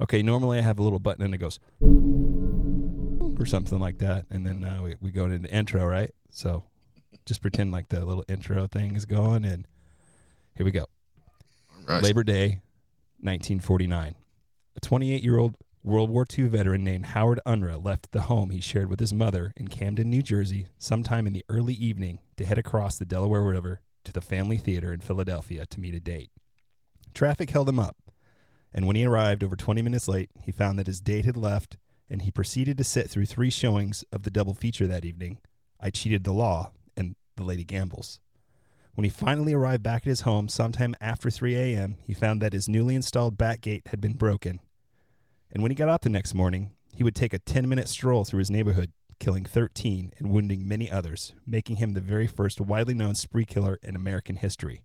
Okay, normally I have a little button and it goes or something like that, and then uh, we we go into the intro, right? So just pretend like the little intro thing is going, and here we go. Right. Labor Day, 1949. A 28 year old World War II veteran named Howard Unruh left the home he shared with his mother in Camden, New Jersey, sometime in the early evening to head across the Delaware River to the Family Theater in Philadelphia to meet a date. Traffic held him up, and when he arrived over 20 minutes late, he found that his date had left, and he proceeded to sit through three showings of the double feature that evening I Cheated the Law and The Lady Gambles. When he finally arrived back at his home sometime after 3 a.m., he found that his newly installed back gate had been broken. And when he got up the next morning, he would take a 10 minute stroll through his neighborhood, killing 13 and wounding many others, making him the very first widely known spree killer in American history.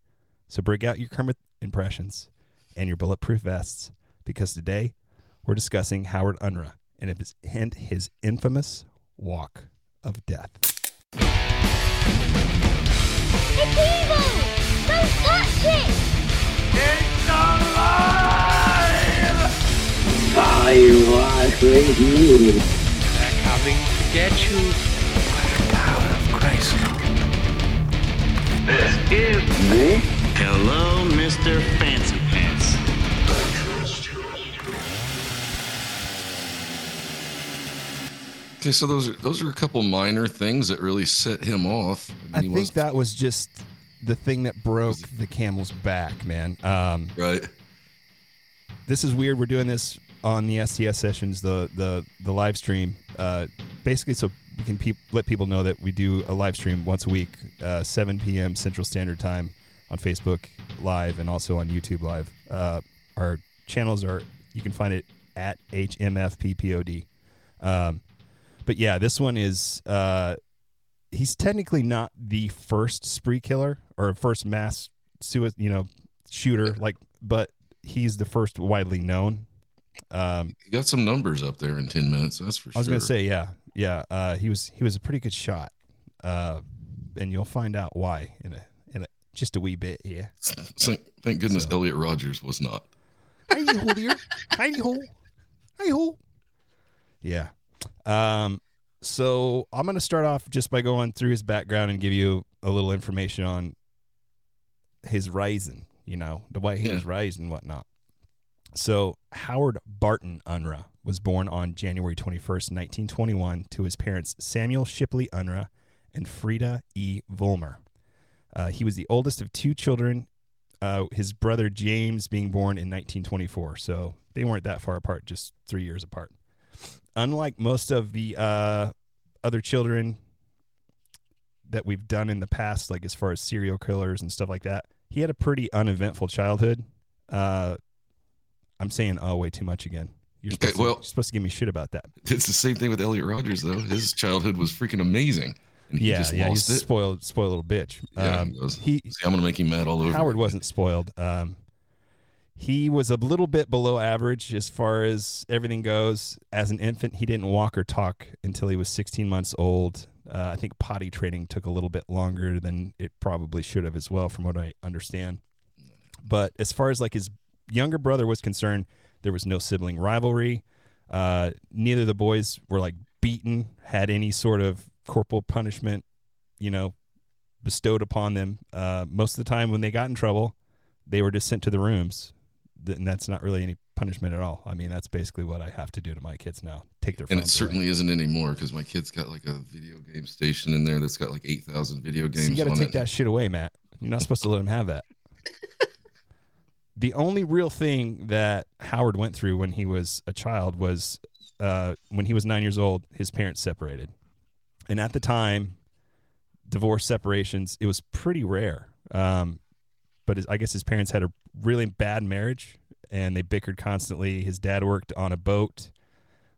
So break out your Kermit impressions and your bulletproof vests, because today we're discussing Howard Unruh and his, infamous walk of death. It's evil! Don't touch it! It's alive! I was with you. They're coming to get you. power of Christ. This is me? Hello, Mr. Fancy Okay, so those are those are a couple minor things that really set him off. I mean, he think that was just the thing that broke the camel's back, man. Um, right. this is weird. We're doing this on the STS sessions, the the the live stream. Uh, basically, so we can peop let people know that we do a live stream once a week, uh, 7 p.m. Central Standard Time on Facebook Live and also on YouTube Live. Uh, our channels are you can find it at HMFPPOD. Um, but yeah, this one is uh, he's technically not the first spree killer or first mass sui- you know shooter like but he's the first widely known um He got some numbers up there in ten minutes. That's for sure. i was gonna say yeah yeah uh he was he was a pretty good shot uh and you'll find out why in a in a just a wee bit here Thank, thank goodness Elliot Rogers was not. Hey ho dear. Hey ho. Hey ho. Yeah. Um so I'm gonna start off just by going through his background and give you a little information on his rising, you know, the way he Yeah. was raised and whatnot. So Howard Barton Unruh was born on January 21st, 1921, to his parents Samuel Shipley Unruh and Frida E. Volmer. Uh, he was the oldest of two children uh, his brother James being born in 1924. So they weren't that far apart, just three years apart. Unlike most of the uh, other children that we've done in the past, like as far as serial killers and stuff like that, he had a pretty uneventful childhood. Uh, I'm saying oh way too much again. You're Okay, supposed, to, you're supposed to give me shit about that. It's the same thing with Elliot Rogers though. His childhood was freaking amazing. And he yeah, just yeah, he's it. spoiled, spoiled little bitch. Yeah, um, he was. he See, I'm gonna make him mad all over. Howard wasn't spoiled. Um, he was a little bit below average as far as everything goes. As an infant, he didn't walk or talk until he was 16 months old. Uh, I think potty training took a little bit longer than it probably should have as well, from what I understand. But as far as like his younger brother was concerned, there was no sibling rivalry. Uh, neither of the boys were like beaten, had any sort of corporal punishment, you know, bestowed upon them. Uh, most of the time, when they got in trouble, they were just sent to the rooms, and that's not really any punishment at all. I mean, that's basically what I have to do to my kids now: take their And it away. certainly isn't anymore because my kid's got like a video game station in there that's got like eight thousand video So games you got to take it. that shit away, Matt. You're not supposed to let him have that. the only real thing that Howard went through when he was a child was uh, when he was nine years old, his parents separated. And at the time, divorce separations, it was pretty rare. Um, but his, I guess his parents had a really bad marriage and they bickered constantly. His dad worked on a boat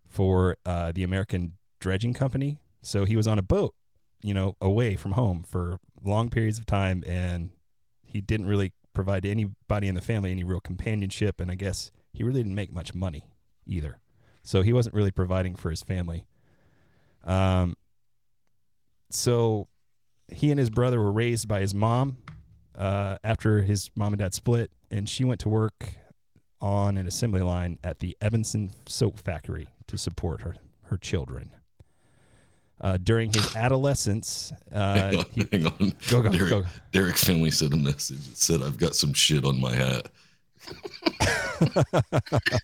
for uh, the American Dredging Company. So he was on a boat, you know, away from home for long periods of time. And he didn't really provide anybody in the family any real companionship. And I guess he really didn't make much money either. So he wasn't really providing for his family. Um, so he and his brother were raised by his mom uh, after his mom and dad split, and she went to work on an assembly line at the Evanson soap factory to support her her children. Uh, during his adolescence, uh, hang on, he, hang on. Go, go, Derek, go. Derek Finley sent a message that said, "I've got some shit on my hat."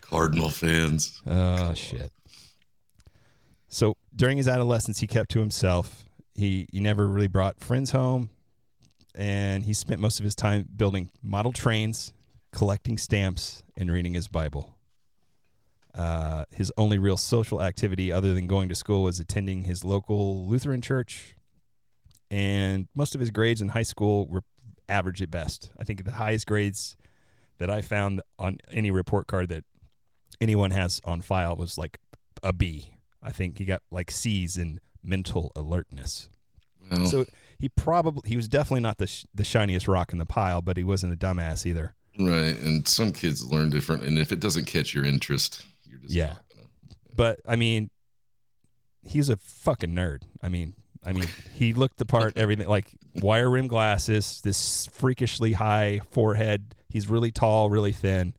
Cardinal fans. Oh shit. So during his adolescence, he kept to himself. He he never really brought friends home, and he spent most of his time building model trains, collecting stamps, and reading his Bible. Uh, his only real social activity, other than going to school, was attending his local Lutheran church. And most of his grades in high school were average at best. I think the highest grades that I found on any report card that anyone has on file was like a B. I think he got like C's in mental alertness. So he probably he was definitely not the sh- the shiniest rock in the pile, but he wasn't a dumbass either. right, and some kids learn different, and if it doesn't catch your interest, you're just Yeah. gonna- But I mean, he's a fucking nerd. I mean, I mean, he looked the part. Everything like wire rim glasses, this freakishly high forehead. He's really tall, really thin,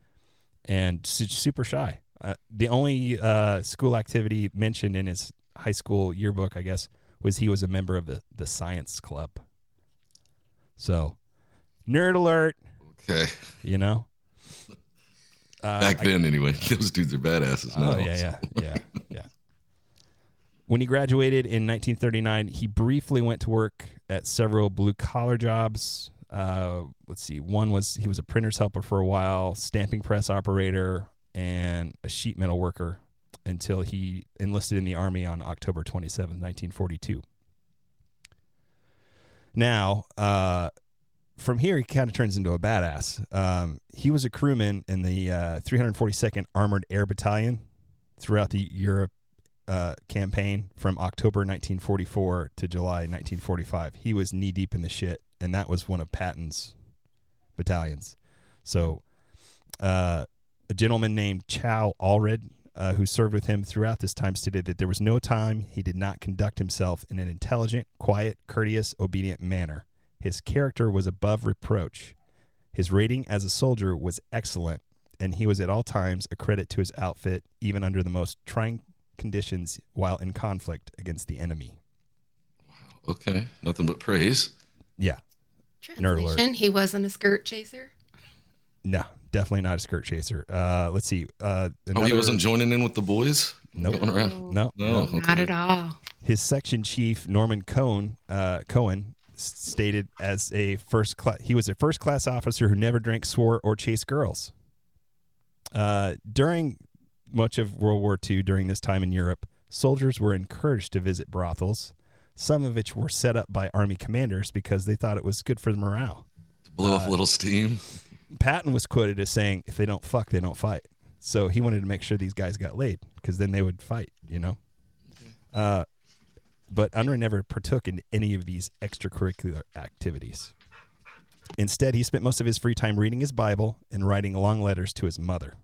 and su- super shy. Uh, the only uh, school activity mentioned in his high school yearbook, I guess, was he was a member of the the science club. So, nerd alert. Okay. You know. Uh, Back I- then, anyway, those dudes are badasses now. Oh yeah, yeah, yeah, yeah. When he graduated in 1939, he briefly went to work at several blue collar jobs. Uh, let's see, one was he was a printer's helper for a while, stamping press operator, and a sheet metal worker until he enlisted in the army on October 27, 1942. Now, uh, from here, he kind of turns into a badass. Um, he was a crewman in the uh, 342nd Armored Air Battalion throughout the Europe uh, campaign from October 1944 to July 1945. He was knee deep in the shit, and that was one of Patton's battalions. So, uh, a gentleman named Chow Allred, uh, who served with him throughout this time, stated that there was no time he did not conduct himself in an intelligent, quiet, courteous, obedient manner. His character was above reproach. His rating as a soldier was excellent, and he was at all times a credit to his outfit, even under the most trying conditions while in conflict against the enemy. Okay, nothing but praise. Yeah. Nerd alert. Translation, he wasn't a skirt chaser. No, definitely not a skirt chaser. Uh, let's see. Uh, Oh, he wasn't joining in with the boys. Nope. Going around. No, No, Not at all. his section chief Norman Cohen uh, Cohen stated as a first class he was a first class officer who never drank, swore, or chased girls. Uh, during much of World War II, during this time in Europe, soldiers were encouraged to visit brothels, some of which were set up by army commanders because they thought it was good for the morale. Blow Uh, off a little steam. Patton was quoted as saying, "If they don't fuck, they don't fight." So he wanted to make sure these guys got laid because then they would fight, you know. Uh, but Unruh never partook in any of these extracurricular activities. Instead, he spent most of his free time reading his Bible and writing long letters to his mother.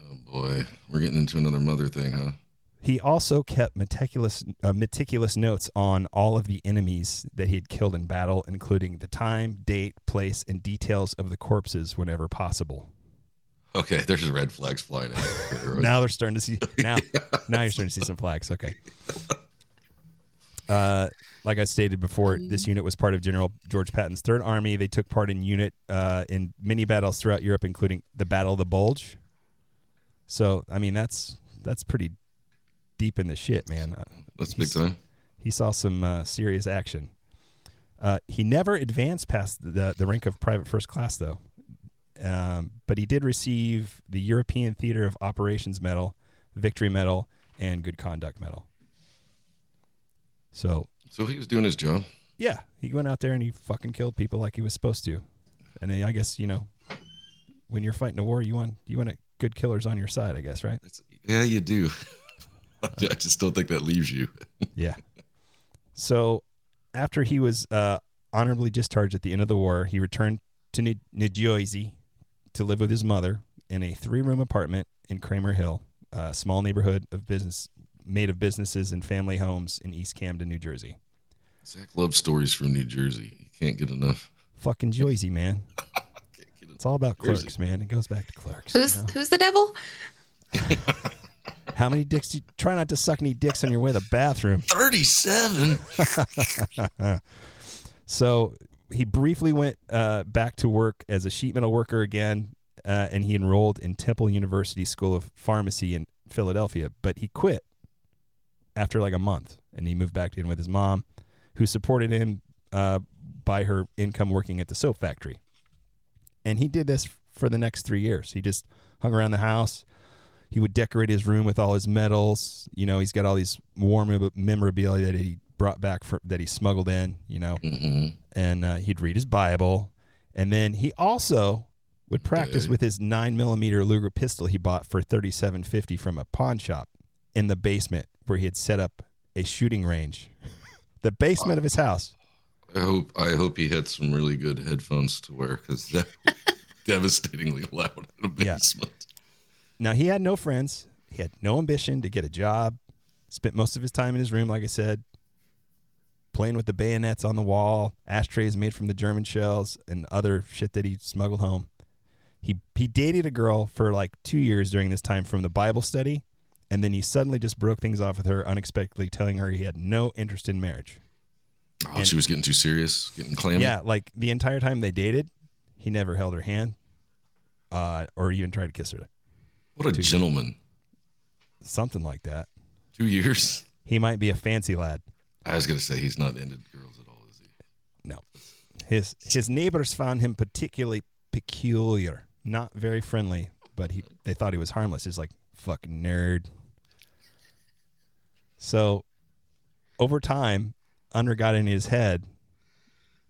Oh boy, we're getting into another mother thing, huh? He also kept meticulous uh, meticulous notes on all of the enemies that he had killed in battle, including the time, date, place, and details of the corpses whenever possible. Okay, there's red flags flying. out. now they're starting to see now now you're starting to see some flags okay uh like i stated before this unit was part of general george patton's third army they took part in unit uh in many battles throughout europe including the battle of the bulge so i mean that's that's pretty deep in the shit man Uh, That's big time. he saw some uh, serious action uh, he never advanced past the, the rank of private first class, though. Um, but he did receive the European Theater of Operations Medal, Victory Medal, and Good Conduct Medal. So, So he was doing his job. yeah, he went out there and he fucking killed people like he was supposed to. And then I guess you know, when you're fighting a war, you want you want good killers on your side, I guess, right? That's, yeah, you do. I just don't think that leaves you. Yeah. So after he was uh, honorably discharged at the end of the war, he returned to New, New Jersey to live with his mother in a three-room apartment in Cramer Hill, a small neighborhood of business made of businesses and family homes in East Camden, New Jersey. Zach loves stories from New Jersey. You can't get enough. Fucking Joyzy, man. It's all about Jersey. clerks, man. It goes back to clerks. you Who's know? who's the devil? How many dicks? Do you, try not to suck any dicks on your way to the bathroom. 37. So he briefly went uh, back to work as a sheet metal worker again, uh, and he enrolled in Temple University School of Pharmacy in Philadelphia. But he quit after like a month, and he moved back in with his mom, who supported him uh, by her income working at the soap factory. And he did this for the next three years. He just hung around the house. He would decorate his room with all his medals. You know, he's got all these war memorabilia that he brought back for, that he smuggled in. You know, hmm and uh, he'd read his Bible, and then he also would practice with his nine millimeter Luger pistol he bought for thirty seven fifty from a pawn shop in the basement where he had set up a shooting range. the basement of his house. I hope I hope he had some really good headphones to wear because that devastatingly loud in a Yeah. Now he had no friends. He had no ambition to get a job. Spent most of his time in his room, like I said, playing with the bayonets on the wall, ashtrays made from the German shells, and other shit that he smuggled home. He he dated a girl for like two years during this time from the Bible study, and then he suddenly just broke things off with her unexpectedly, telling her he had no interest in marriage. Oh, And- she was getting too serious, getting clammy. Yeah, like the entire time they dated, he never held her hand, uh, or even tried to kiss her. What a gentleman. Something like that. Two years. He might be a fancy lad. I was gonna say he's not into girls at all, is he? No. His his neighbors found him particularly peculiar, not very friendly, but he they thought he was harmless. He's like fucking nerd. So over time, Unruh got in his head.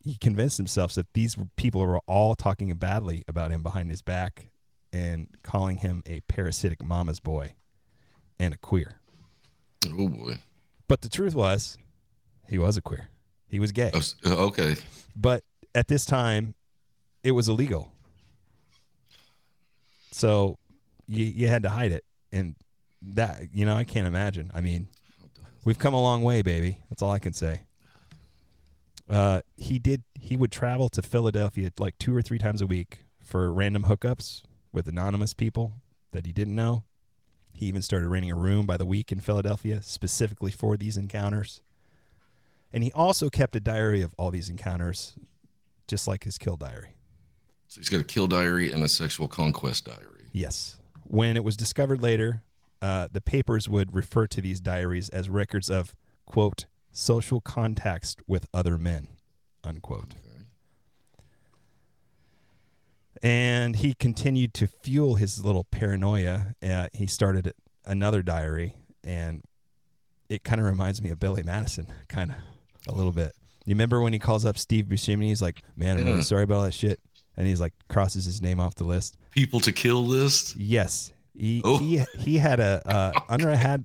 He convinced himself that these people were all talking badly about him behind his back and calling him a parasitic mama's boy and a queer. Oh boy. But the truth was, he was a queer. He was gay. Oh, uh, okay. but at this time it was illegal so you, you had to hide it and that you know i can't imagine i mean we've come a long way baby that's all i can say uh, he did he would travel to philadelphia like two or three times a week for random hookups with anonymous people that he didn't know he even started renting a room by the week in philadelphia specifically for these encounters and he also kept a diary of all these encounters just like his kill diary. So he's got a kill diary and a sexual conquest diary. Yes. When it was discovered later, uh, the papers would refer to these diaries as records of, quote, social contacts with other men, unquote. And he continued to fuel his little paranoia. Uh, he started another diary, and it kind of reminds me of Billy Madison, kind of a little bit. You remember when he calls up Steve Buscemi? He's like, "Man, I'm really sorry about all that shit," and he's like crosses his name off the list. People to kill list. Yes, he Oh. he he had a uh, Unruh had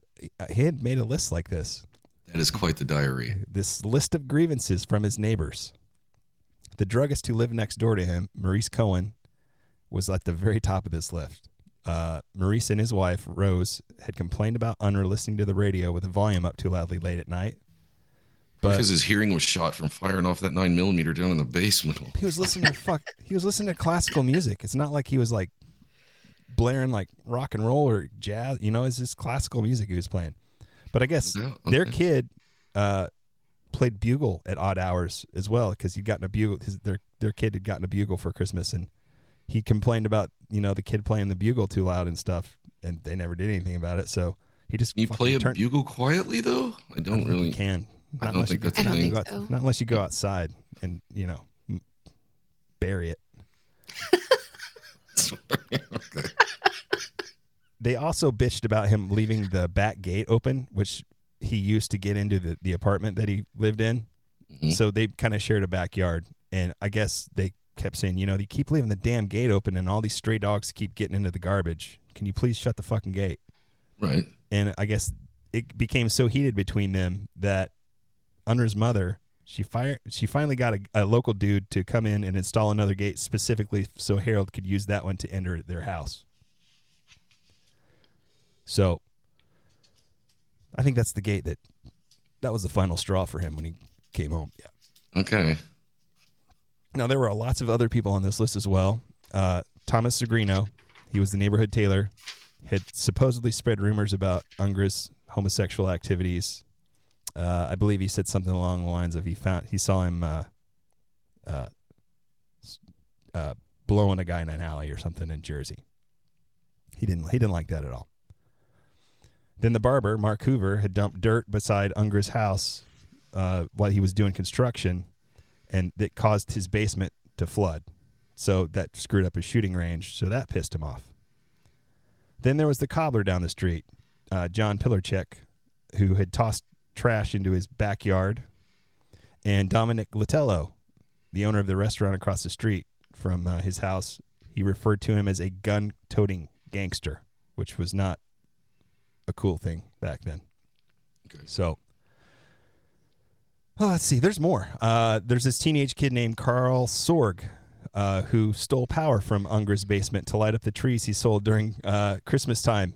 he had made a list like this. That is quite the diary. This list of grievances from his neighbors. The druggist who lived next door to him, Maurice Cohen, was at the very top of this list. Uh, Maurice and his wife Rose had complained about Unruh listening to the radio with the volume up too loudly late at night. But because his hearing was shot from firing off that nine millimeter down in the basement. he was listening to fuck he was listening to classical music it's not like he was like blaring like rock and roll or jazz you know it's just classical music he was playing but i guess Yeah, their kid uh played bugle at odd hours as well because he'd gotten a bugle his, their their kid had gotten a bugle for christmas and he complained about you know the kid playing the bugle too loud and stuff and they never did anything about it so he just you play a turned- bugle quietly though? I I don't really. you can I not don't unless you think go, that's not, you out- so. not unless you go outside and you know bury it they also bitched about him leaving the back gate open, which he used to get into the, the apartment that he lived in. Mhm. So they kind of shared a backyard. And I guess they kept saying, you know, they keep leaving the damn gate open and all these stray dogs keep getting into the garbage. Can you please shut the fucking gate? Right. And I guess it became so heated between them that Unruh's mother, she fired she finally got a, a local dude to come in and install another gate specifically so Harold could use that one to enter their house. So I think that's the gate that that was the final straw for him when he came home. Yeah. Okay. Now there were lots of other people on this list as well. Uh, Thomas Zegrino, he was the neighborhood tailor, had supposedly spread rumors about Unruh's homosexual activities. Uh, I believe he said something along the lines of he found he saw him uh, uh, uh, blowing a guy in an alley or something in Jersey. He didn't he didn't like that at all. Then the barber, Mark Hoover, had dumped dirt beside Unruh's house uh, while he was doing construction, and that caused his basement to flood. So that screwed up his shooting range. So that pissed him off. Then there was the cobbler down the street, uh, John Pilarchik, who had tossed trash into his backyard, and Dominic Latello, the owner of the restaurant across the street from uh, his house. He referred to him as a gun-toting gangster, which was not a cool thing back then. Okay. So, oh, let's see. There's more. Uh, there's this teenage kid named Carl Sorg uh, who stole power from Unruh's basement to light up the trees he sold during uh, Christmas time,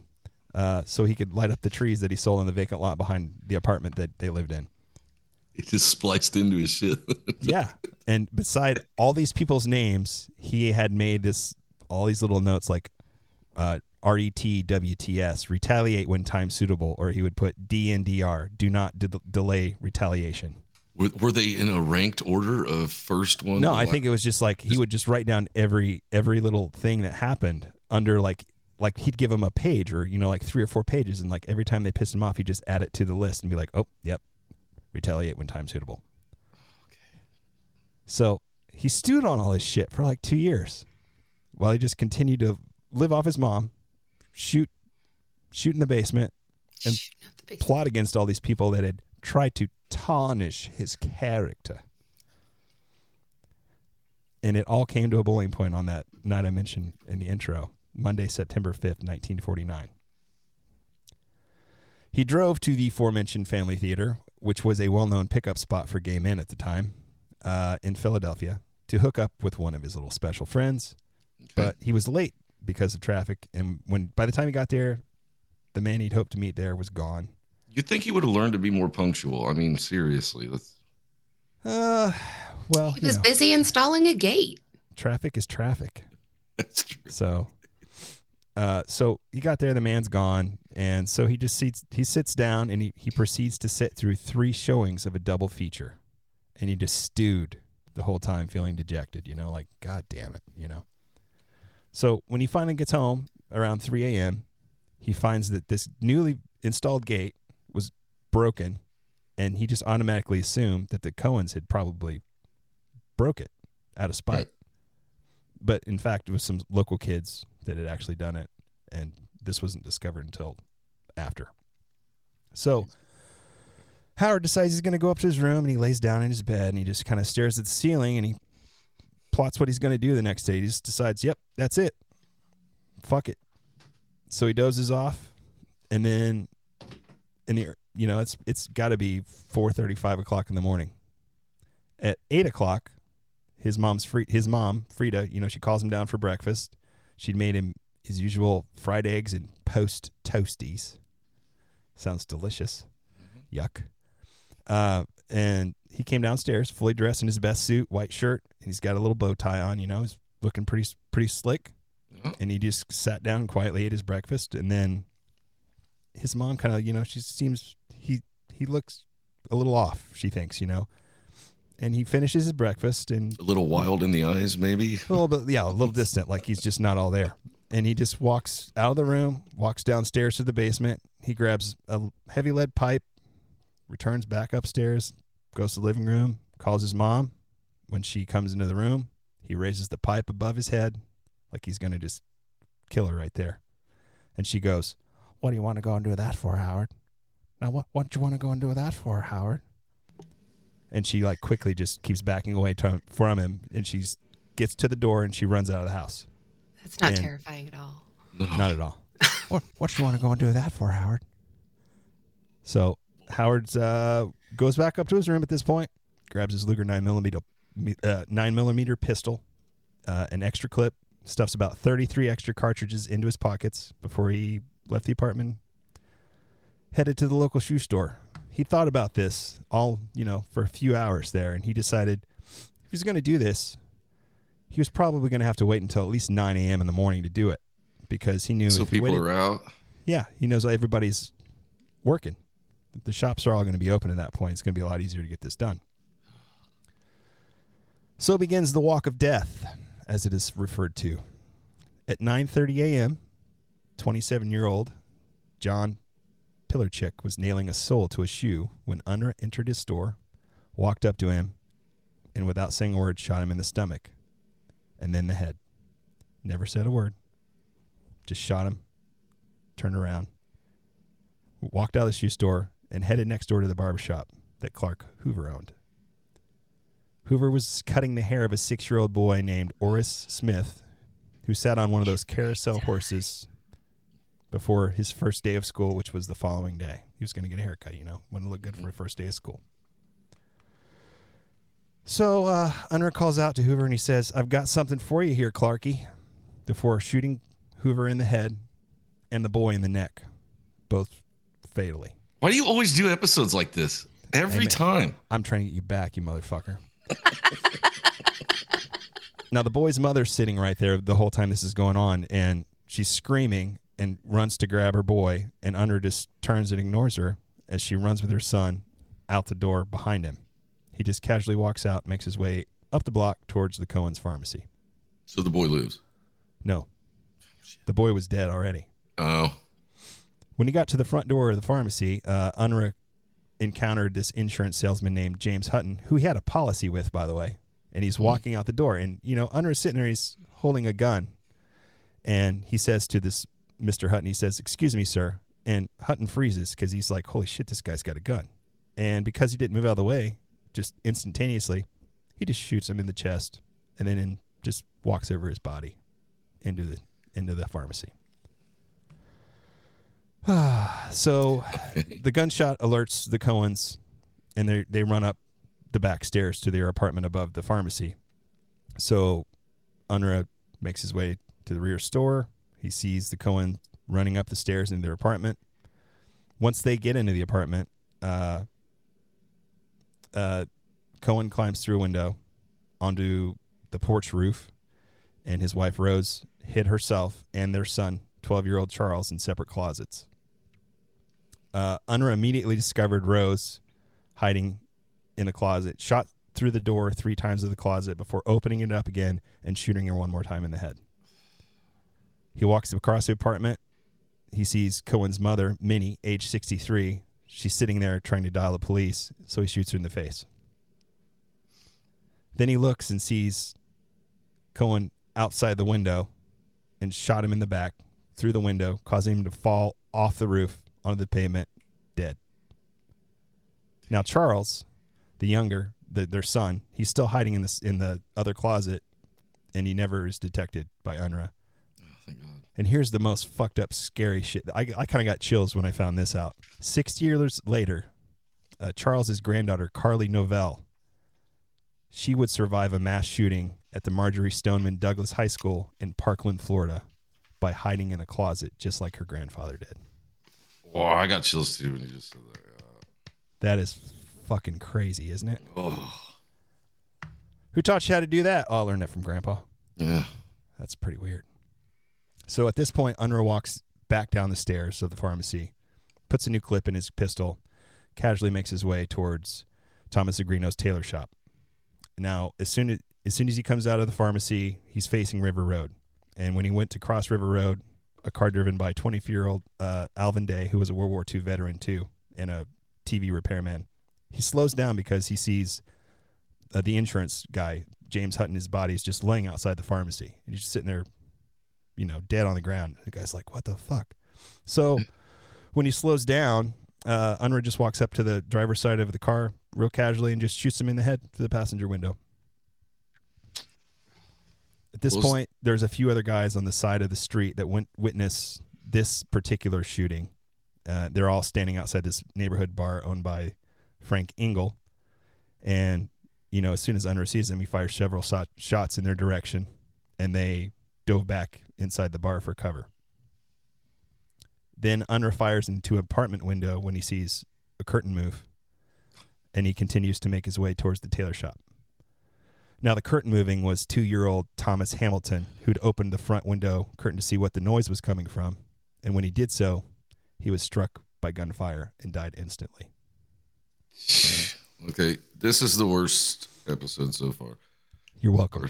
uh, so he could light up the trees that he sold in the vacant lot behind the apartment that they lived in. It just spliced into his shit. Yeah, and beside all these people's names, he had made this all these little notes like uh, RETWTS, retaliate when time suitable, or he would put DNDR, do not de- delay retaliation. Were, were they in a ranked order of first one? No, I la- think it was just like he would just write down every every little thing that happened under like like he'd give him a page or you know like three or four pages, and like every time they pissed him off, he'd just add it to the list and be like, oh, yep, retaliate when time suitable. So he stewed on all his shit for like two years, while he just continued to live off his mom, shoot, shoot in the basement, and the base- plot against all these people that had tried to tarnish his character. And it all came to a boiling point on that night I mentioned in the intro, Monday, September 5th, 1949. He drove to the aforementioned Family Theater, which was a well known pickup spot for gay men at the time uh, in Philadelphia, to hook up with one of his little special friends. But he was late because of traffic. And when by the time he got there, the man he'd hoped to meet there was gone. You'd think he would have learned to be more punctual. I mean, seriously, that's Uh, well, He was know, busy installing a gate. traffic is traffic. that's true. So, uh, so he got there, the man's gone, and so he just sits. He sits down and he he proceeds to sit through three showings of a double feature, and he just stewed the whole time, feeling dejected. You know, like God damn it, you know. So when he finally gets home around 3 a.m., he finds that this newly installed gate was broken, and he just automatically assumed that the Cohens had probably broke it out of spite. Right. But in fact, it was some local kids that had actually done it, and this wasn't discovered until after. So Howard decides he's going to go up to his room and he lays down in his bed and he just kind of stares at the ceiling and he plots what he's going to do the next day. He just decides, yep, that's it. Fuck it. So he dozes off, and then in the you know it's it's got to be four thirty five o'clock in the morning. At eight o'clock, his mom's free his mom Frida, you know, she calls him down for breakfast. She'd made him his usual fried eggs and post toasties. Sounds delicious. Yuck. Uh, and he came downstairs fully dressed in his best suit, white shirt, and he's got a little bow tie on. You know, he's looking pretty pretty slick. Yeah. And he just sat down quietly ate his breakfast, and then his mom kind of, you know, she seems he looks a little off. She thinks, you know, and he finishes his breakfast and A little wild in the eyes, maybe. a little bit, yeah, a little distant, like he's just not all there. And he just walks out of the room, walks downstairs to the basement. He grabs a heavy lead pipe, returns back upstairs, goes to the living room, calls his mom. When she comes into the room, he raises the pipe above his head, like he's going to just kill her right there. And she goes, What do you want to go and do that for, Howard? Now, what, what do you want to go and do with that for, Howard? And she, like, quickly just keeps backing away to, from him. And she gets to the door and she runs out of the house. That's not And- terrifying at all. Not at all. what what you want to go and do with that for, Howard? So Howard's uh, goes back up to his room at this point, grabs his Luger nine millimeter uh, nine millimeter pistol, uh, an extra clip, stuffs about thirty three extra cartridges into his pockets before he left the apartment. Headed to the local shoe store. He thought about this all you know for a few hours there, and he decided if he's going to do this, he was probably going to have to wait until at least 9 a.m. in the morning to do it because he knew So if he people waited- are out. yeah, he knows everybody's working. The shops are all going to be open at that point. It's going to be a lot easier to get this done. So begins the walk of death, as it is referred to. At 9:30 a.m., 27-year-old John Pilarchik was nailing a sole to a shoe when Unruh entered his store, walked up to him, and without saying a word, shot him in the stomach, and then the head. Never said a word. Just shot him, turned around, walked out of the shoe store, and headed next door to the barber shop that Clark Hoover owned. Hoover was cutting the hair of a six year old boy named Orris Smith, who sat on one of those carousel horses before his first day of school, which was the following day. He was going to get a haircut, you know, want to look good for a first day of school. So uh, Unruh calls out to Hoover and he says, I've got something for you here, Clarky, before shooting Hoover in the head and the boy in the neck, both fatally. Why do you always do episodes like this? Every Amen. time. I'm trying to get you back, you motherfucker. now the boy's mother's sitting right there the whole time this is going on, and she's screaming and runs to grab her boy, and Unruh just turns and ignores her as she runs with her son out the door behind him. He just casually walks out, makes his way up the block towards the Cohen's pharmacy. So the boy lives. No, the boy was dead already. Oh. When he got to the front door of the pharmacy, uh, Unruh encountered this insurance salesman named James Hutton, who he had a policy with, by the way. And he's walking out the door, and you know, Unruh's sitting there. He's holding a gun, and he says to this Mister Hutton, he says, "Excuse me, sir." And Hutton freezes because he's like, "Holy shit, this guy's got a gun!" And because he didn't move out of the way, just instantaneously, he just shoots him in the chest, and then in, just walks over his body into the into the pharmacy. so the gunshot alerts the Cohens, and they they run up the back stairs to their apartment above the pharmacy. So Unruh makes his way to the rear store. He sees the Cohen running up the stairs into their apartment. Once they get into the apartment, uh, uh, Cohen climbs through a window onto the porch roof, and his wife Rose hid herself and their son, 12 year old Charles, in separate closets. Uh, Unruh immediately discovered Rose hiding in a closet, shot through the door three times of the closet before opening it up again and shooting her one more time in the head. He walks across the apartment. He sees Cohen's mother, Minnie, age 63. She's sitting there trying to dial the police, so he shoots her in the face. Then he looks and sees Cohen outside the window and shot him in the back through the window, causing him to fall off the roof onto the pavement, dead. Now Charles, the younger, the, their son, he's still hiding in this in the other closet, and he never is detected by Unruh. Thank God. And here's the most fucked up, scary shit. I, I kind of got chills when I found this out. Six years later, uh, Charles's granddaughter, Carly Novell, she would survive a mass shooting at the Marjory Stoneman Douglas High School in Parkland, Florida, by hiding in a closet, just like her grandfather did. Oh, I got chills too when you just said that. That is fucking crazy, isn't it? Oh, Who taught you how to do that? Oh, I learned that from Grandpa. yeah. That's pretty weird. So at this point, Unruh walks back down the stairs of the pharmacy, puts a new clip in his pistol, casually makes his way towards Thomas Zegrino's tailor shop. Now, as soon as as soon as he comes out of the pharmacy, he's facing River Road. And when he went to cross River Road, a car driven by 24 year old uh, Alvin Day, who was a World War II veteran too, and a TV repairman, he slows down because he sees uh, the insurance guy, James Hutton, his body is just laying outside the pharmacy. And he's just sitting there, you know, dead on the ground. The guy's like, what the fuck? So when he slows down, uh, Unruh just walks up to the driver's side of the car real casually and just shoots him in the head through the passenger window. At this Was- point, there's a few other guys on the side of the street that went witness this particular shooting. Uh, they're all standing outside this neighborhood bar owned by Frank Engel. And, you know, as soon as Unruh sees them, he fires several shot- shots in their direction and they dove back inside the bar for cover. Then Unruh fires into an apartment window when he sees a curtain move and he continues to make his way towards the tailor shop. Now, the curtain moving was two year old Thomas Hamilton, who'd opened the front window curtain to see what the noise was coming from. And when he did so, he was struck by gunfire and died instantly. Okay, this is the worst episode so far. You're welcome.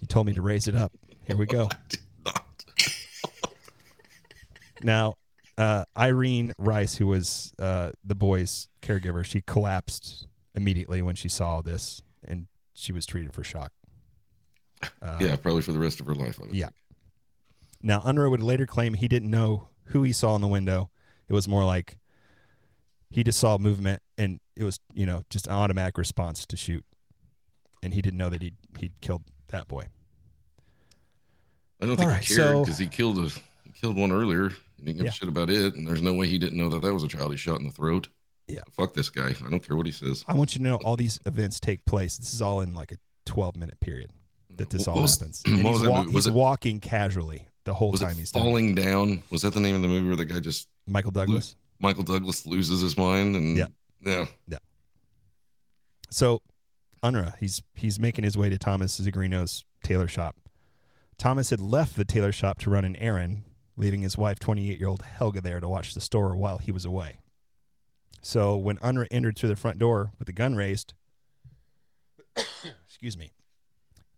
You told me to raise it up. Here we go. I did not. Now, uh, Irene Rice, who was uh, the boy's caregiver, she collapsed immediately when she saw this, and she was treated for shock. Uh, yeah, probably for the rest of her life. Yeah. think. Now, Unruh would later claim he didn't know who he saw in the window. It was more like he just saw movement, and it was, you know, just an automatic response to shoot. And he didn't know that he'd, he'd killed that boy. I don't think he cared so- because he killed a he killed one earlier. He didn't give Yeah. a shit about it, and there's no way he didn't know that that was a child he shot in the throat. Yeah. Fuck this guy. I don't care what he says. I want you to know all these events take place. This is all in like a 12 minute period that this What all was- happens. And he's wa- Was he's it- walking casually the whole time he's falling down? Was that the name of the movie where the guy just Michael Douglas. Michael Douglas loses his mind and Yeah. yeah. yeah. So, Unruh, he's he's making his way to Thomas Zegrino's tailor shop. Thomas had left the tailor shop to run an errand, leaving his wife, 28 year old Helga, there to watch the store while he was away. So, when Unruh entered through the front door with the gun raised, excuse me,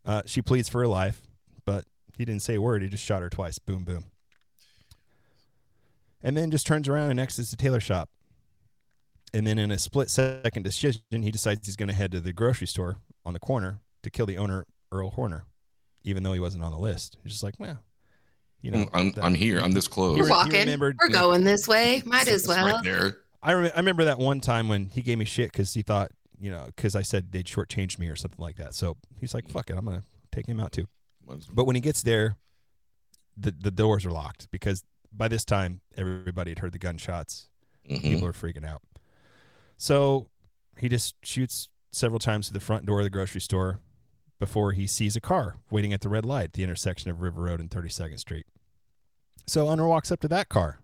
uh, she pleads for her life, but he didn't say a word. He just shot her twice. Boom, boom. And then just turns around and exits the tailor shop. And then in a split second decision, he decides he's going to head to the grocery store on the corner to kill the owner, Earl Horner, even though he wasn't on the list. He's just like, well, you know, I'm that- I'm here. I'm this close. He We're re- he walking. We're going this way. Might as well. right there. I, rem- I remember that one time when he gave me shit because he thought, you know, because I said they'd shortchanged me or something like that. So he's like, fuck it, I'm going to take him out too. Might as well. But when he gets there, the, the doors are locked because by this time, everybody had heard the gunshots. Mhm. People are freaking out. So he just shoots several times to the front door of the grocery store before he sees a car waiting at the red light at the intersection of River Road and 32nd Street. So Unruh walks up to that car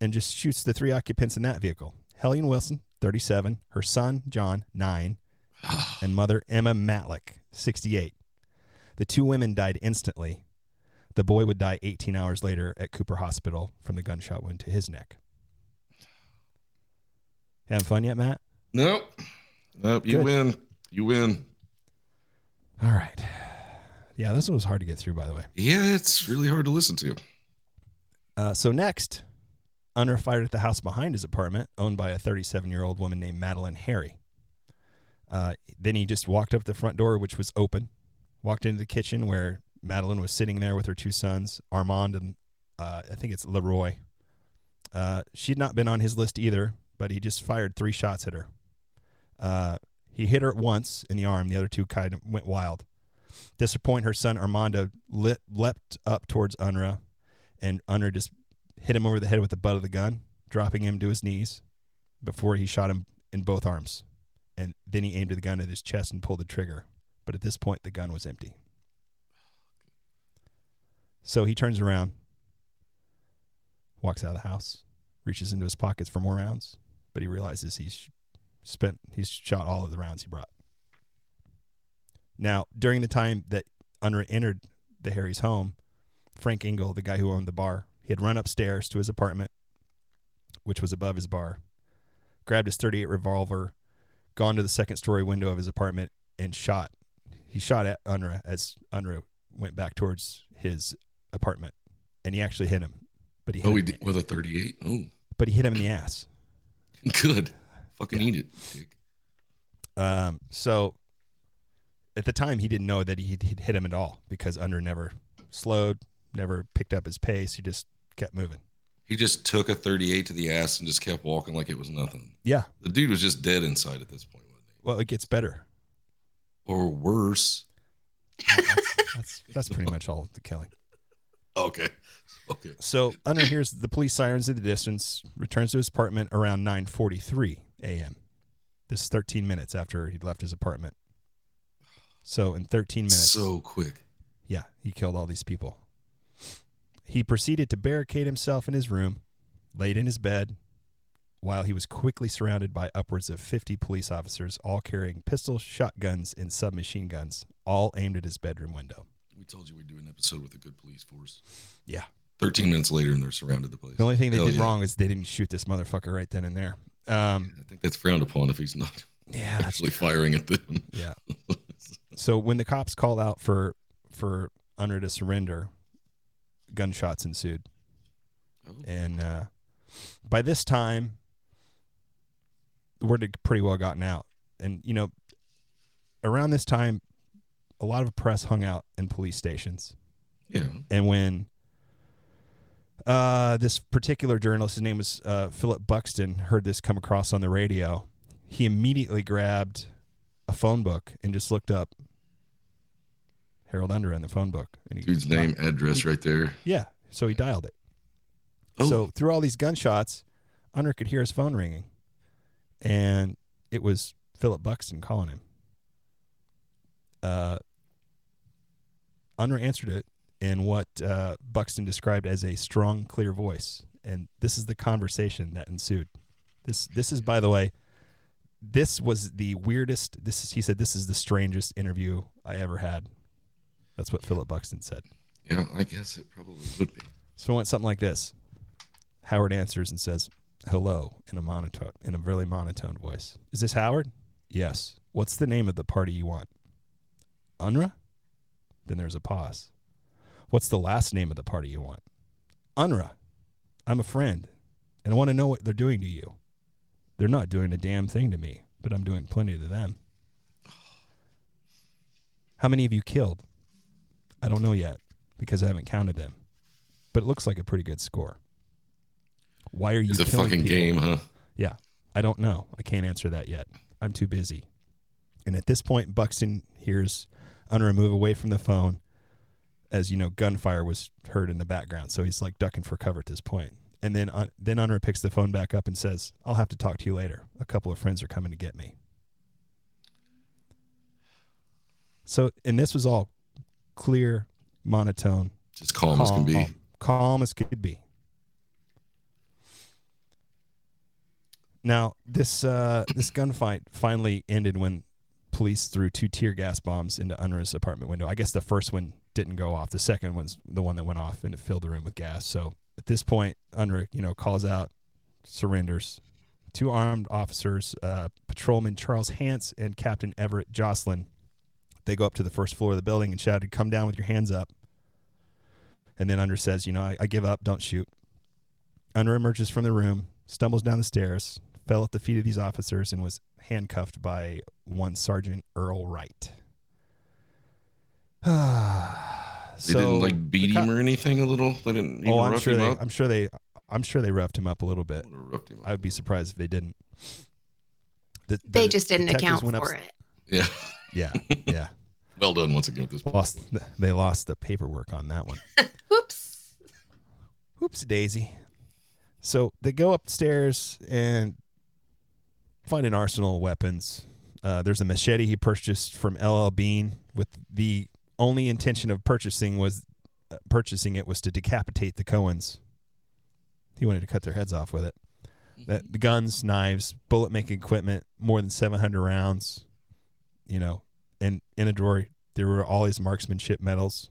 and just shoots the three occupants in that vehicle Helene Wilson, 37, her son, John, 9, and mother, Emma Matlack, 68. The two women died instantly. The boy would die 18 hours later at Cooper Hospital from the gunshot wound to his neck. Having fun yet, Matt? Nope. Nope. You Good. win. You win. All right. Yeah, this one was hard to get through, by the way. Yeah, it's really hard to listen to. Uh, so next, Unruh fired at the house behind his apartment, owned by a 37-year-old woman named Madeline Harry. Uh, then he just walked up the front door, which was open, walked into the kitchen where Madeline was sitting there with her two sons, Armand and uh, I think it's Leroy. Uh, she'd not been on his list either, but he just fired three shots at her. He hit her once in the arm. The other two kind of went wild. Disappoint her son Armando lit, leapt up towards Unruh, and Unruh just hit him over the head with the butt of the gun, dropping him to his knees before he shot him in both arms. And then he aimed the gun at his chest and pulled the trigger. But at this point, the gun was empty. So he turns around, walks out of the house, reaches into his pockets for more rounds, but he realizes he's spent, he's shot all of the rounds he brought. Now, during the time that Unruh entered the Harry's home, Frank Engel, the guy who owned the bar, he had run upstairs to his apartment, which was above his bar, grabbed his 38 revolver, gone to the second story window of his apartment, and shot. He shot at Unruh as Unruh went back towards his apartment, and he actually hit him. But he oh, hit, Oh, he did with a 38. Oh, but he hit him in the ass. good. Fucking eat it. Dick. Um, so at the time, he didn't know that he he'd hit him at all because Unruh never slowed, never picked up his pace. He just kept moving. He just took a 38 to the ass and just kept walking like it was nothing. Yeah. The dude was just dead inside at this point, wasn't he? Well, it gets better. Or worse. That's that's pretty much all of the killing. Okay. Okay. So Unruh hears the police sirens in the distance, returns to his apartment around 9:43 a.m. This is 13 minutes after he'd left his apartment. So in 13 minutes, So quick. yeah, he killed all these people. He proceeded to barricade himself in his room, laid in his bed, while he was quickly surrounded by upwards of 50 police officers, all carrying pistols, shotguns, and submachine guns, all aimed at his bedroom window. We told you we'd do an episode with a good police force. Yeah. 13 minutes later, and they're surrounded the place. The only thing they Hell did yeah. wrong is they didn't shoot this motherfucker right then and there. Um, I think that's frowned upon if he's not yeah, actually firing at them. Yeah. So when the cops called out for for Unruh to surrender, gunshots ensued, Oh. and uh, by this time, the word had pretty well gotten out. And you know, around this time, a lot of press hung out in police stations, Yeah. and when uh, this particular journalist, his name was uh, Philip Buxton, heard this come across on the radio, he immediately grabbed a phone book and just looked up Harold Unruh in the phone book. And he, Dude's name, address right there. Yeah. So he dialed it. Oh. So through all these gunshots, Unruh could hear his phone ringing. And it was Philip Buxton calling him. Uh, Unruh answered it in what uh, Buxton described as a strong, clear voice. And this is the conversation that ensued. This, this is, by the way, this was the weirdest. This is, he said, this is the strangest interview I ever had. That's what Philip Buxton said. Yeah, I guess it probably would be. So it went something like this. Howard answers and says, "Hello" in a monotone, in a really monotone voice. Is this Howard? Yes. What's the name of the party you want? Unruh. Then there's a pause. What's the last name of the party you want? Unruh. I'm a friend, and I want to know what they're doing to you. They're not doing a damn thing to me, but I'm doing plenty to them. How many have you killed? I don't know yet because I haven't counted them but it looks like a pretty good score. Why are you It's a fucking people? game, huh? Yeah, I don't know. I can't answer that yet. I'm too busy. And at this point, Buxton hears Unruh move away from the phone, as you know, gunfire was heard in the background. So he's like ducking for cover at this point. And then, Un- then Unruh picks the phone back up and says, "I'll have to talk to you later. A couple of friends are coming to get me." So, and this was all clear, monotone, Just calm as can be. calm, calm as could be. Now, this uh, this gunfight finally ended when police threw two tear gas bombs into Unruh's apartment window. I guess the first one didn't go off. The second one's the one that went off and it filled the room with gas. So at this point, Unruh, you know, calls out, surrenders. Two armed officers, uh, patrolman Charles Hance and Captain Everett Jocelyn, they go up to the first floor of the building and shouted, "Come down with your hands up." And then Unruh says, You know, I, I give up, don't shoot. Unruh emerges from the room, stumbles down the stairs, fell at the feet of these officers, and was handcuffed by one Sergeant Earl Wright. They so didn't like beat him or anything a little? They didn't even Oh, I'm rough sure him they up? I'm sure they I'm sure they roughed him up a little bit. Would've roughed him up. I would be surprised if they didn't. The- They just didn't account went up- for it. Yeah. Yeah, yeah. Well done once again with this. lost they lost the paperwork on that one. Whoops. Oops, Daisy. So they go upstairs and find an arsenal of weapons. Uh, there's a machete he purchased from LL Bean with the only intention of purchasing was uh, purchasing it was to decapitate the Cohens. He wanted to cut their heads off with it. That the guns, knives, bullet making equipment, more than 700 rounds. You know, and in a drawer there were all his marksmanship medals.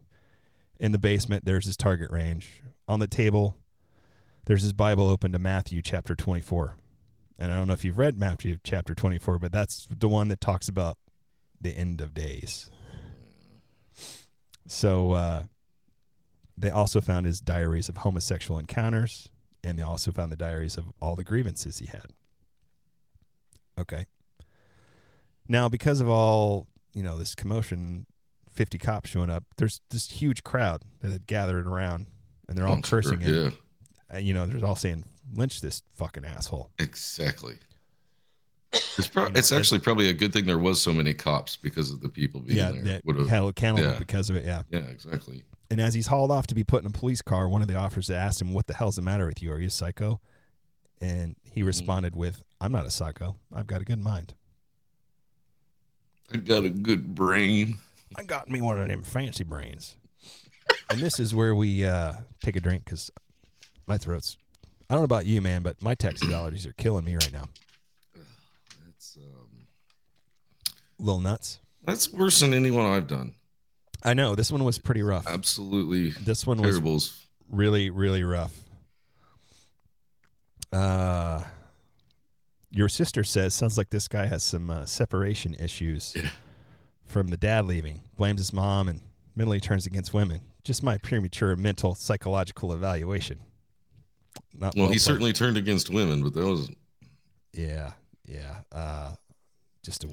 In the basement, there's his target range. On the table, there's his Bible open to Matthew chapter 24. And I don't know if you've read Matthew chapter 24, but that's the one that talks about the end of days. So uh, they also found his diaries of homosexual encounters, and they also found the diaries of all the grievances he had. Okay. Now, because of all you know, this commotion, fifty cops showing up. There's this huge crowd that had gathered around, and they're all I'm sure, cursing him. Yeah, Uh, you know, they're all saying, "Lynch this fucking asshole." exactly. It's, pro- it's actually probably a good thing there was so many cops because of the people being yeah, there. that held accountable yeah. because of it. Yeah. yeah, exactly. And as he's hauled off to be put in a police car, one of the officers asked him, "What the hell's the matter with you? Are you a psycho?" And he Mm-hmm. responded with, "I'm not a psycho. I've got a good mind. I got a good brain. I got me one of them fancy brains." and this is where we uh, take a drink because my throat's I don't know about you, man, but my Texas allergies are killing me right now. That's um, Little nuts. that's worse than anyone I've done. I know this one was pretty rough. Absolutely This one was terrible. really, really rough. Uh, your sister says sounds like this guy has some uh, separation issues from the dad leaving. Blames his mom and mentally turns against women. Just my premature mental psychological evaluation. Not Well, he certainly turned against women, but that was Yeah, yeah. Uh, just a,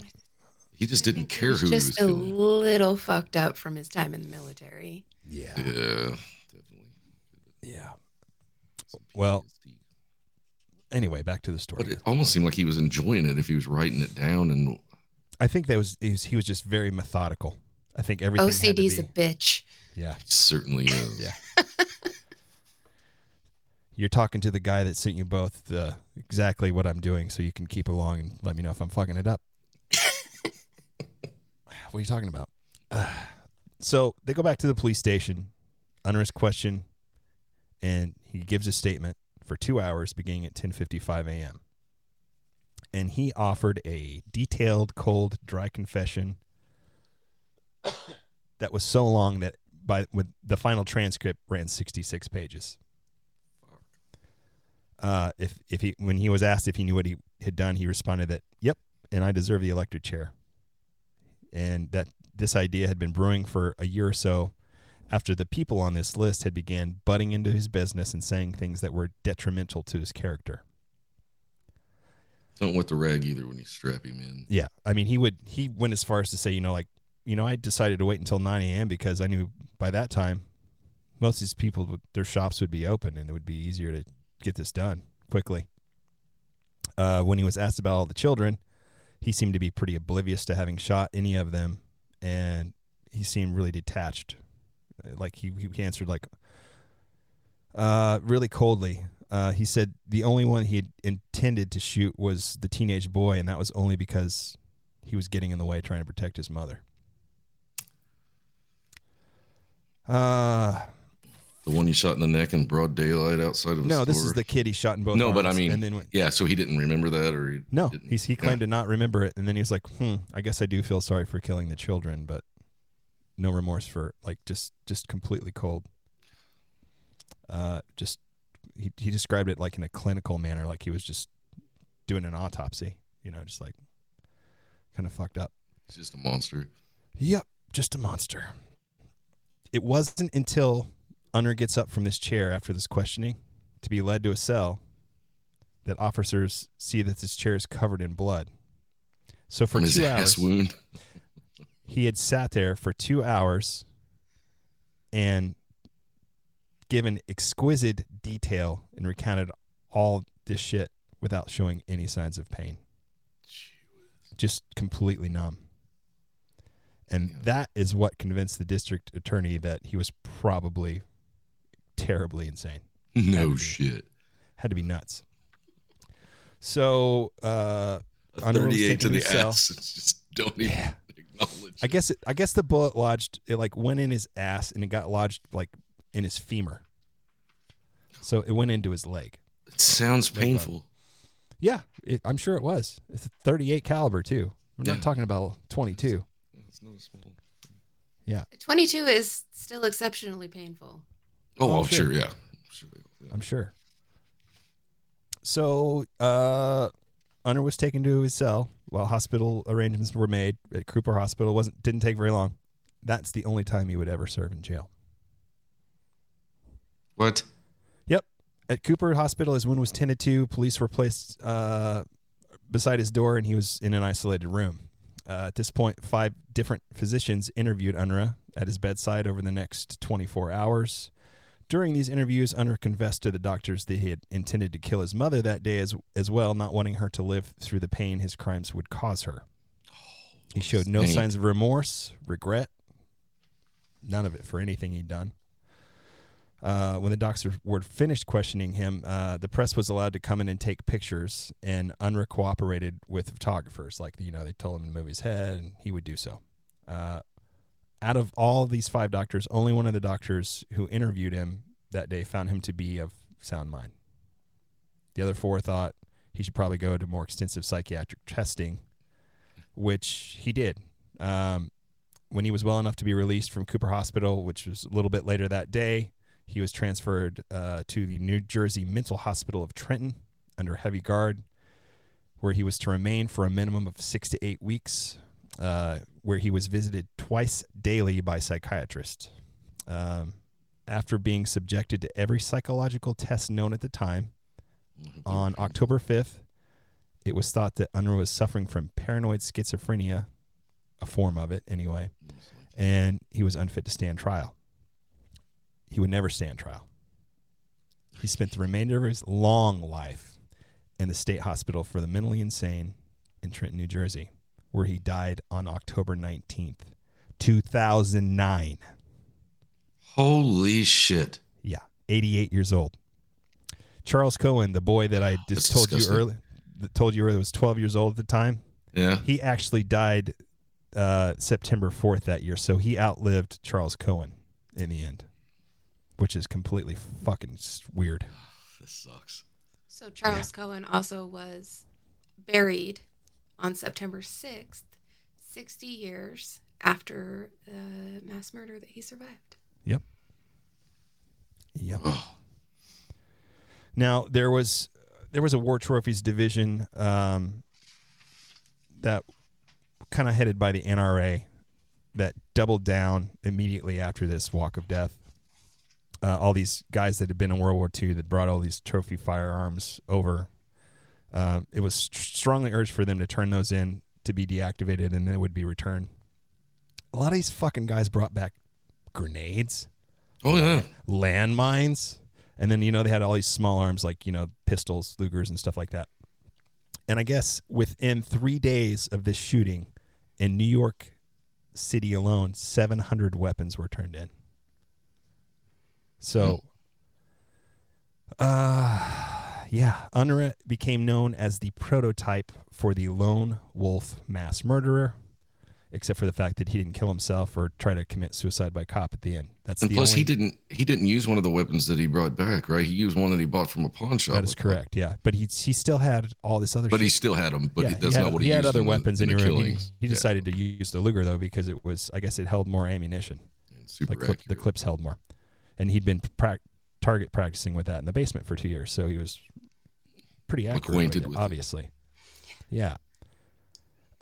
he just didn't care He's who he was just a killing. little fucked up from his time in the military. yeah, Yeah, definitely. yeah. Well, anyway, back to the story. But it almost seemed like he was enjoying it if he was writing it down and I think that was he, was he was just very methodical. I think everything. had to OCD's a bitch. yeah. certainly is. Yeah. You're talking to the guy that sent you both the, exactly what I'm doing, so you can keep along and let me know if I'm fucking it up. What are you talking about? so they go back to the police station, his question, and he gives a statement for two hours, beginning at 10:55 a.m. And he offered a detailed, cold, dry confession that was so long that by with the final transcript ran 66 pages. Uh, if if he when he was asked if he knew what he had done, he responded that yep, and I deserve the electric chair. And that this idea had been brewing for a year or so after the people on this list had began butting into his business and saying things that were detrimental to his character. Don't wet the rag either when you strap him in. Yeah, I mean, he would he went as far as to say, you know, like, you know, I decided to wait until 9 a.m. because I knew by that time most of these people would, their shops would be open and it would be easier to get this done quickly. Uh, when he was asked about all the children, he seemed to be pretty oblivious to having shot any of them, and he seemed really detached. Uh, Like he, he answered like uh, really coldly. Uh, he said the only one he had intended to shoot was the teenage boy, and that was only because he was getting in the way trying to protect his mother. Uh, The one you shot in the neck in broad daylight outside of no, this is the kid he shot in both. No, but I arms, mean, and then went- yeah. So he didn't remember that, or he no, didn't- he's, he claimed to not remember it, and then he was like, "Hmm, I guess I do feel sorry for killing the children, but no remorse for like just just completely cold." Uh, just he he described it like in a clinical manner, like he was just doing an autopsy, you know, just like kind of fucked up. He's just a monster. Yep, just a monster. It wasn't until Unruh gets up from this chair after this questioning to be led to a cell that officers see that this chair is covered in blood. So for his two hours, wound. he had sat there for two hours and given exquisite detail and recounted all this shit without showing any signs of pain. Just completely numb. And that is what convinced the district attorney that he was probably terribly insane. No be. shit. Had to be nuts. So uh, Unruh was 38 to the to cell. ass. It's just don't even Yeah. acknowledge. I guess it, I guess the bullet lodged it like went in his ass and it got lodged like in his femur. So it went into his leg. it sounds painful. Yeah, it, I'm sure it was. It's a 38 caliber too. We're Yeah. not talking about 22. It's not a small. 22 is still exceptionally painful. Oh, Oh, oh, sure. sure, yeah. I'm sure. So uh, Unruh was taken to his cell while hospital arrangements were made at Cooper Hospital. wasn't didn't take very long. That's the only time he would ever serve in jail. What? Yep. At Cooper Hospital, his wound was tended to. Police were placed uh, beside his door, and he was in an isolated room. Uh, at this point, five different physicians interviewed Unruh at his bedside over the next 24 hours. During these interviews, Unruh confessed to the doctors that he had intended to kill his mother that day as, as well, not wanting her to live through the pain his crimes would cause her. He showed no signs of remorse, regret, none of it for anything he'd done. Uh, when the doctors were finished questioning him, uh, the press was allowed to come in and take pictures, and Unruh cooperated with photographers. Like, you know, they told him to move his head, and he would do so. Uh, out of all these five doctors, only one of the doctors who interviewed him that day found him to be of sound mind. The other four thought he should probably go to more extensive psychiatric testing, which he did. Um, when he was well enough to be released from Cooper Hospital, which was a little bit later that day, he was transferred uh, to the New Jersey Mental Hospital of Trenton under heavy guard, where he was to remain for a minimum of six to eight weeks, uh, where he was visited twice daily by psychiatrists. Um, after being subjected to every psychological test known at the time, on October 5th, it was thought that Unruh was suffering from paranoid schizophrenia, a form of it anyway, and he was unfit to stand trial. He would never stand trial. He spent the remainder of his long life in the state hospital for the mentally insane in Trenton, New Jersey, where he died on October 19th, 2009. Holy shit. Yeah, 88 years old. Charles Cohen, the boy that I That's just told disgusting. you earlier, that told you earlier was 12 years old at the time. Yeah. He actually died uh, September 4th that year, so he outlived Charles Cohen in the end, which is completely fucking weird. This sucks. So Charles Cohen also was buried on September 6th, 60 years after the mass murder that he survived. Yep. Yep. Now there was there was a War Trophies division um, that kind of headed by the NRA that doubled down immediately after this Walk of Death. Uh, all these guys that had been in World War II that brought all these trophy firearms over. Uh, it was strongly urged for them to turn those in to be deactivated and they would be returned. A lot of these fucking guys brought back grenades oh yeah. landmines. And then, you know, they had all these small arms like, you know, pistols, Lugers, and stuff like that. And I guess within three days of this shooting in New York City alone, 700 weapons were turned in. So, uh, yeah, Unruh became known as the prototype for the lone wolf mass murderer, except for the fact that he didn't kill himself or try to commit suicide by cop at the end. That's And the plus, only, he didn't he didn't use one of the weapons that he brought back, right? He used one that he bought from a pawn shop. That is correct. Yeah, but he he still had all this other. Stuff. But he still had them. But yeah, he, that's had, not what he, had used other in weapons in, the your room. He, he Yeah. decided to use the Luger though because it was, I guess, it held more ammunition. Super Like clip, the clips held more, and he'd been prac- target practicing with that in the basement for two years, so he was pretty accurate. Acquainted with it, with it. obviously. Yeah.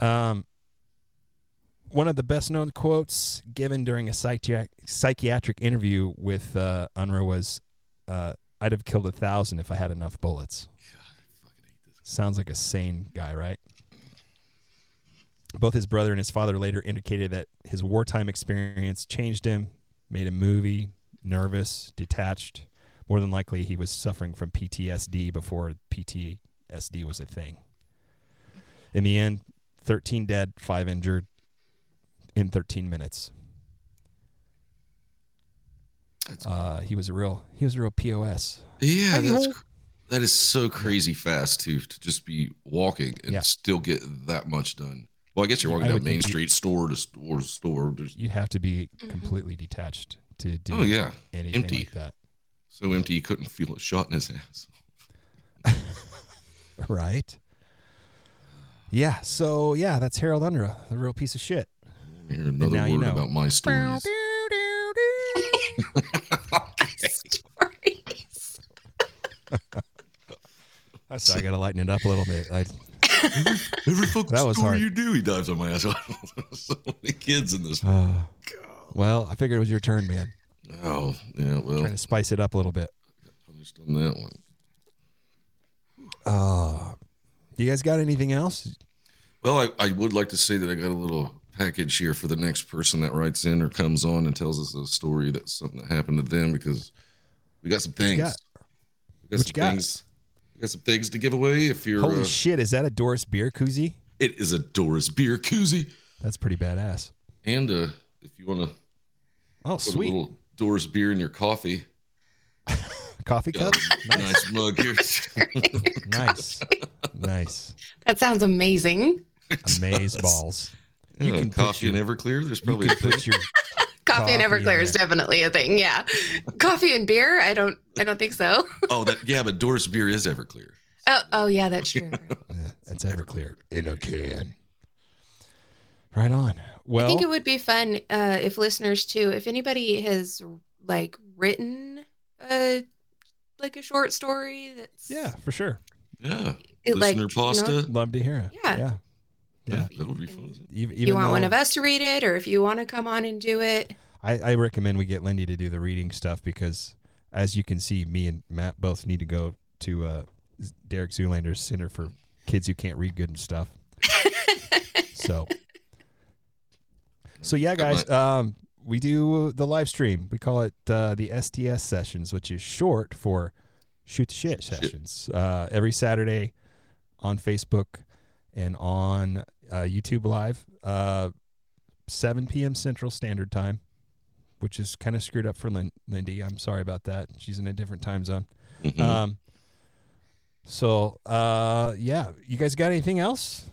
Um. One of the best known quotes given during a psychiatric psychiatric interview with uh, Unruh was, uh, "I'd have killed a thousand if I had enough bullets." Sounds like a sane guy, right? Both his brother and his father later indicated that his wartime experience changed him, made him moody, nervous, detached. More than likely, he was suffering from PTSD before PTSD was a thing. In the end, 13 dead, 5 injured in 13 minutes. Uh, he was a real he was a real POS. Yeah, Hey, that's ho. that is so crazy fast too to just be walking and Yeah. still get that much done. Well, I guess you're I walking down Main think you- Street, store to store to store. There's, You have to be Mhm. completely detached to do oh yeah, anything empty. like that. So empty he couldn't feel a shot in his ass. Right. Yeah. So yeah, that's Harold Unruh, the real piece of shit. Hear another now word you know. about my stories. Stories. That's I gotta lighten it up a little bit. I, Every fucking That was story hard. you do, he dives on my ass. so many kids in this. uh, well, I figured it was your turn, man. Oh yeah, well, Trying to spice it up a little bit. punished on that one. Uh, you guys got anything else? Well, I, I would like to say that I got a little package here for the next person that writes in or comes on and tells us a story that's something that happened to them because we got some things. got? We got What some you got? things. We got some things to give away. If you're, Holy uh, shit! Is that a Doris beer koozie? it is a Doris beer koozie, That's pretty badass. and uh, if you want to Oh, sweet. a little Doris beer in your coffee, Coffee cup. Nice. nice mug here. nice. Nice. That sounds amazing. Amaze balls. You Yeah, can put coffee your- and Everclear. There's You probably a can thing. put your Coffee, and Everclear is definitely a thing. Yeah. Coffee and beer? I don't I don't think so. Oh, that yeah, but Doris beer is Everclear. Oh, oh yeah, that's true. Yeah, that's Everclear in a can. Right on. Well, I think it would be fun uh, if listeners too, if anybody has like written a like a short story that's yeah, for sure. Yeah. it, like Listener you know, pasta. Love to hear it. Yeah. Yeah. Yeah. That would be fun. Even, you even want one of us to read it, or if you want to come on and do it. I, I recommend we get Lindy to do the reading stuff because, as you can see, me and Matt both need to go to uh, Derek Zoolander's Center for Kids Who Can't Read Good and stuff. So, so yeah, guys, um, we do the live stream. We call it uh, the STS sessions, which is short for shoot the shit sessions. Uh, every Saturday on Facebook and on uh, YouTube Live, uh, 7 p.m. Central Standard Time, which is kind of screwed up for Lin- Lindy. I'm sorry about that. She's in a different time zone. Mhm. Um, so uh, yeah, you guys got anything else?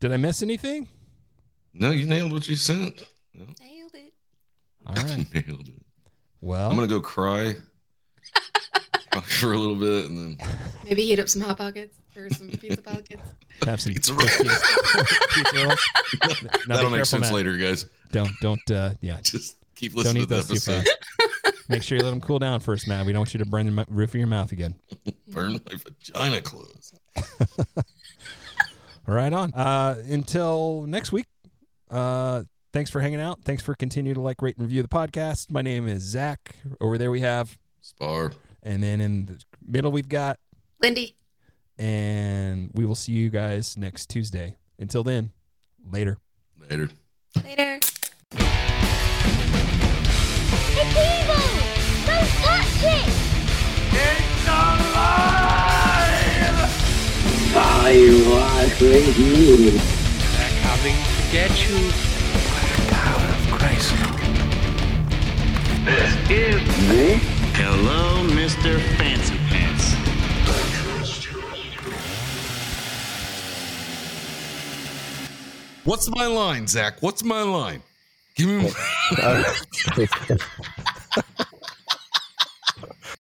Did I miss anything? No, you nailed what you sent. No, Nailed it. All right. nailed it. Well, I'm gonna go cry for a little bit, and then Maybe heat up some hot pockets or some pizza pockets. have some Pizza pizza, rolls. pizza rolls. Now that'll make sense Matt. later, guys. Don't don't uh, yeah. Just keep listening Don't eat to the those too episode. fast. Make sure you let them cool down first, Matt. We don't want you to burn the roof of your mouth again. Burn my vagina clothes. Right on. Uh, until next week. Uh, thanks for hanging out. Thanks for continuing to like, rate, and review the podcast. My name is Zach. Over there we have, Spar. and then in the middle we've got, Lindy. and we will see you guys next Tuesday. Until then, later. Later. Later. It's evil! Don't touch it! It's alive! I was with you. They're coming to get you. Power of Christ. This is Me? Hello, Mr. Fancy Pants. What's my line, Zach? What's my line? Give me.